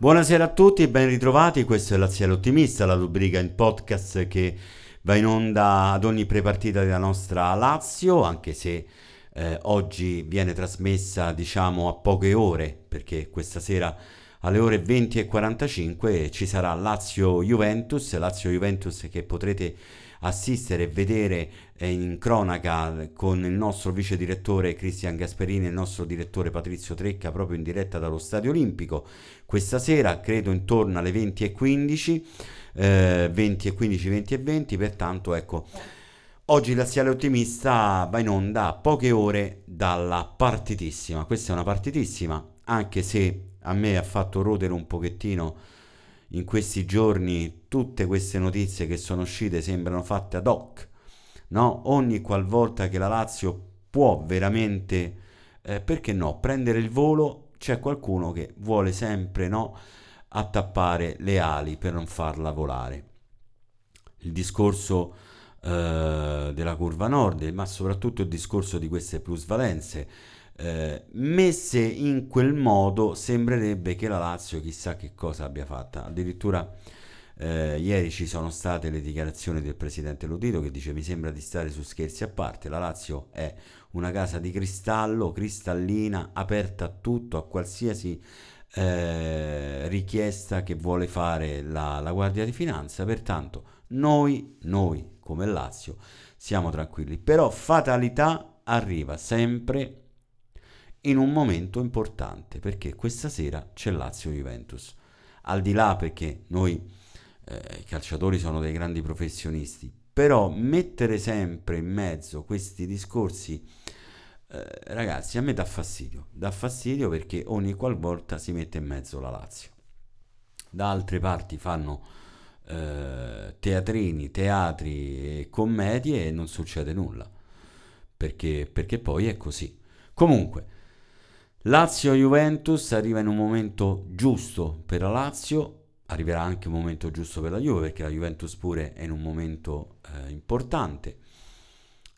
Buonasera a tutti e ben ritrovati, questo è Laziale Ottimista, la rubrica in podcast che va in onda ad ogni prepartita della nostra Lazio, anche se eh, oggi viene trasmessa diciamo a poche ore, perché questa sera alle ore 20 e 45 ci sarà Lazio-Juventus, Lazio-Juventus che potrete assistere e vedere eh, in cronaca con il nostro vice direttore Cristian Gasperini e il nostro direttore Patrizio Trecca proprio in diretta dallo Stadio Olimpico. Questa sera, credo intorno alle 20 e 15, eh, 20 e 15, 20 e 20, pertanto ecco, oggi Laziale Ottimista va in onda a poche ore dalla partitissima, questa è una partitissima, anche se a me ha fatto rodere un pochettino in questi giorni tutte queste notizie che sono uscite sembrano fatte ad hoc, no? Ogni qualvolta che la Lazio può veramente, eh, perché no, prendere il volo, c'è qualcuno che vuole sempre, no, attappare le ali per non farla volare. Il discorso eh, della curva nord, ma soprattutto il discorso di queste plusvalenze eh, messe in quel modo sembrerebbe che la Lazio chissà che cosa abbia fatta. Addirittura eh, ieri ci sono state le dichiarazioni del presidente Lodito che dice mi sembra di stare su scherzi a parte, la Lazio è una casa di cristallo, cristallina, aperta a tutto, a qualsiasi eh, richiesta che vuole fare la, la Guardia di Finanza, pertanto noi, noi come Lazio siamo tranquilli, però fatalità arriva sempre in un momento importante perché questa sera c'è Lazio-Juventus. Al di là perché noi eh, i calciatori sono dei grandi professionisti, però mettere sempre in mezzo questi discorsi, eh, ragazzi, a me dà fastidio. Dà fastidio perché ogni qualvolta si mette in mezzo la Lazio. Da altre parti fanno eh, teatrini, teatri e commedie e non succede nulla. Perché, perché poi è così. Comunque, Lazio-Juventus arriva in un momento giusto per la Lazio, arriverà anche un momento giusto per la Juve perché la Juventus pure è in un momento eh, importante.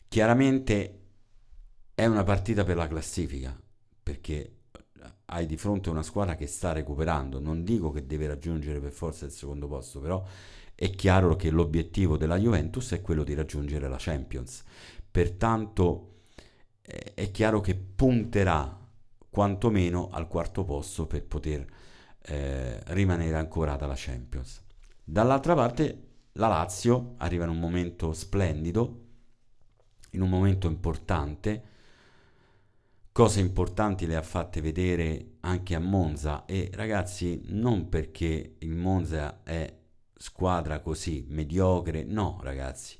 Chiaramente è una partita per la classifica perché hai di fronte una squadra che sta recuperando, non dico che deve raggiungere per forza il secondo posto, però è chiaro che l'obiettivo della Juventus è quello di raggiungere la Champions. Pertanto è chiaro che punterà quantomeno al quarto posto per poter eh, rimanere ancorata alla Champions. Dall'altra parte la Lazio arriva in un momento splendido, in un momento importante, cose importanti le ha fatte vedere anche a Monza e ragazzi non perché il Monza è squadra così mediocre, no ragazzi,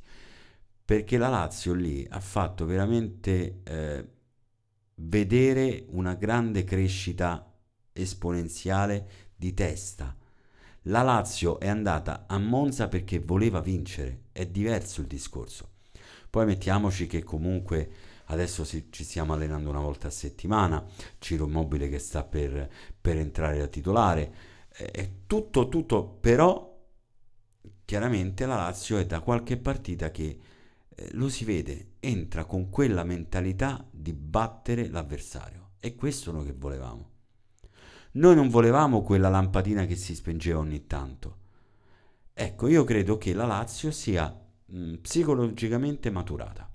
perché la Lazio lì ha fatto veramente... Eh, vedere una grande crescita esponenziale di testa. La Lazio è andata a Monza perché voleva vincere, è diverso il discorso. Poi mettiamoci che comunque adesso ci stiamo allenando una volta a settimana, Ciro Immobile che sta per, per entrare da titolare, è tutto, tutto, però chiaramente la Lazio è da qualche partita che lo si vede, entra con quella mentalità di battere l'avversario. E questo è quello che volevamo. Noi non volevamo quella lampadina che si spengeva ogni tanto. Ecco, io credo che la Lazio sia mh, psicologicamente maturata.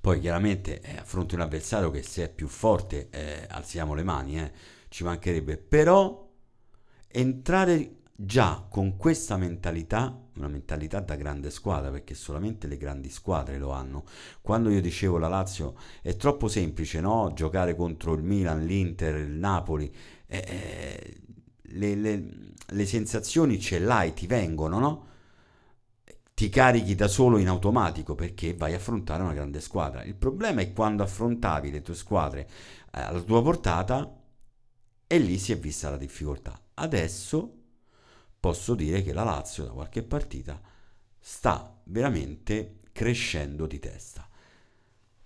Poi chiaramente eh, affronti un avversario che se è più forte eh, alziamo le mani, eh, ci mancherebbe. Però entrare già con questa mentalità, una mentalità da grande squadra, perché solamente le grandi squadre lo hanno. Quando io dicevo la Lazio è troppo semplice, no? Giocare contro il Milan, l'Inter, il Napoli, eh, eh, le, le, le, sensazioni ce l'hai, ti vengono, no? Ti carichi da solo in automatico perché vai a affrontare una grande squadra. Il problema è quando affrontavi le tue squadre eh, alla tua portata e lì si è vista la difficoltà. Adesso posso dire che la Lazio da qualche partita sta veramente crescendo di testa.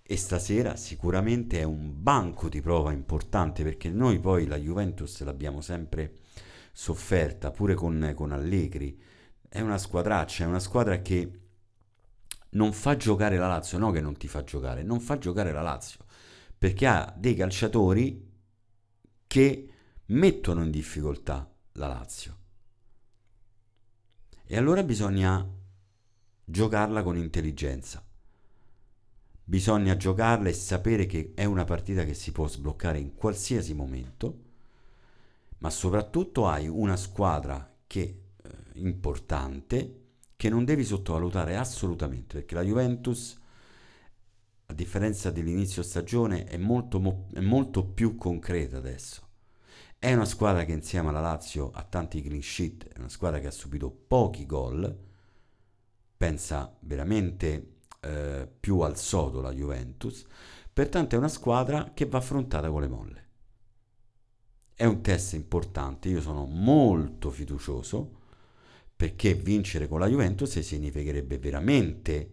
E stasera sicuramente è un banco di prova importante perché noi poi la Juventus l'abbiamo sempre sofferta, pure con, con Allegri. È una squadraccia, è una squadra che non fa giocare la Lazio, no che non ti fa giocare, non fa giocare la Lazio, perché ha dei calciatori che mettono in difficoltà la Lazio. E allora bisogna giocarla con intelligenza. Bisogna giocarla e sapere che è una partita che si può sbloccare in qualsiasi momento, ma soprattutto hai una squadra che eh, importante che non devi sottovalutare assolutamente, perché la Juventus a differenza dell'inizio stagione è molto, è molto più concreta adesso. È una squadra che insieme alla Lazio ha tanti clean sheet, è una squadra che ha subito pochi gol, pensa veramente eh, più al sodo la Juventus, pertanto è una squadra che va affrontata con le molle. È un test importante, io sono molto fiducioso perché vincere con la Juventus significherebbe veramente,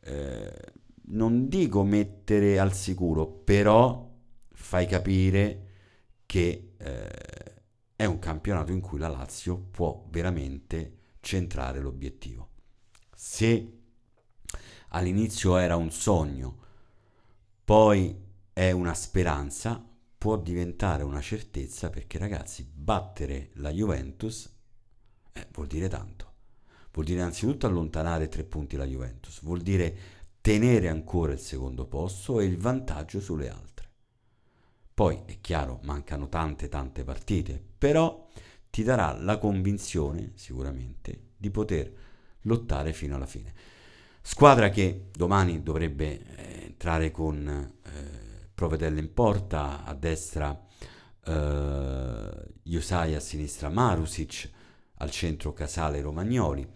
eh, non dico mettere al sicuro, però fai capire che eh, è un campionato in cui la Lazio può veramente centrare l'obiettivo. Se all'inizio era un sogno, poi è una speranza, può diventare una certezza perché ragazzi, battere la Juventus eh, vuol dire tanto. Vuol dire innanzitutto allontanare tre punti la Juventus, vuol dire tenere ancora il secondo posto e il vantaggio sulle altre. Poi è chiaro, mancano tante tante partite, però ti darà la convinzione sicuramente di poter lottare fino alla fine. Squadra che domani dovrebbe eh, entrare con eh, Provedelle in porta, a destra eh, Josai, a sinistra Marusic, al centro Casale Romagnoli,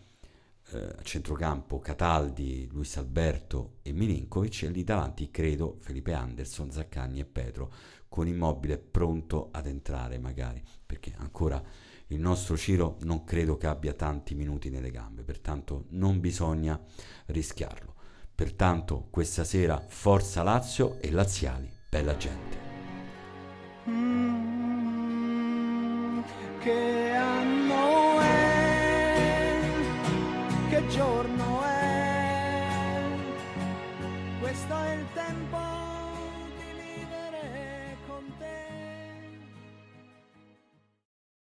eh, a centrocampo Cataldi, Luis Alberto e Milinkovic e lì davanti credo Felipe Anderson, Zaccagni e Petro con Immobile pronto ad entrare magari, perché ancora il nostro Ciro non credo che abbia tanti minuti nelle gambe, pertanto non bisogna rischiarlo. Pertanto questa sera forza Lazio e Laziali, bella gente. Mm, che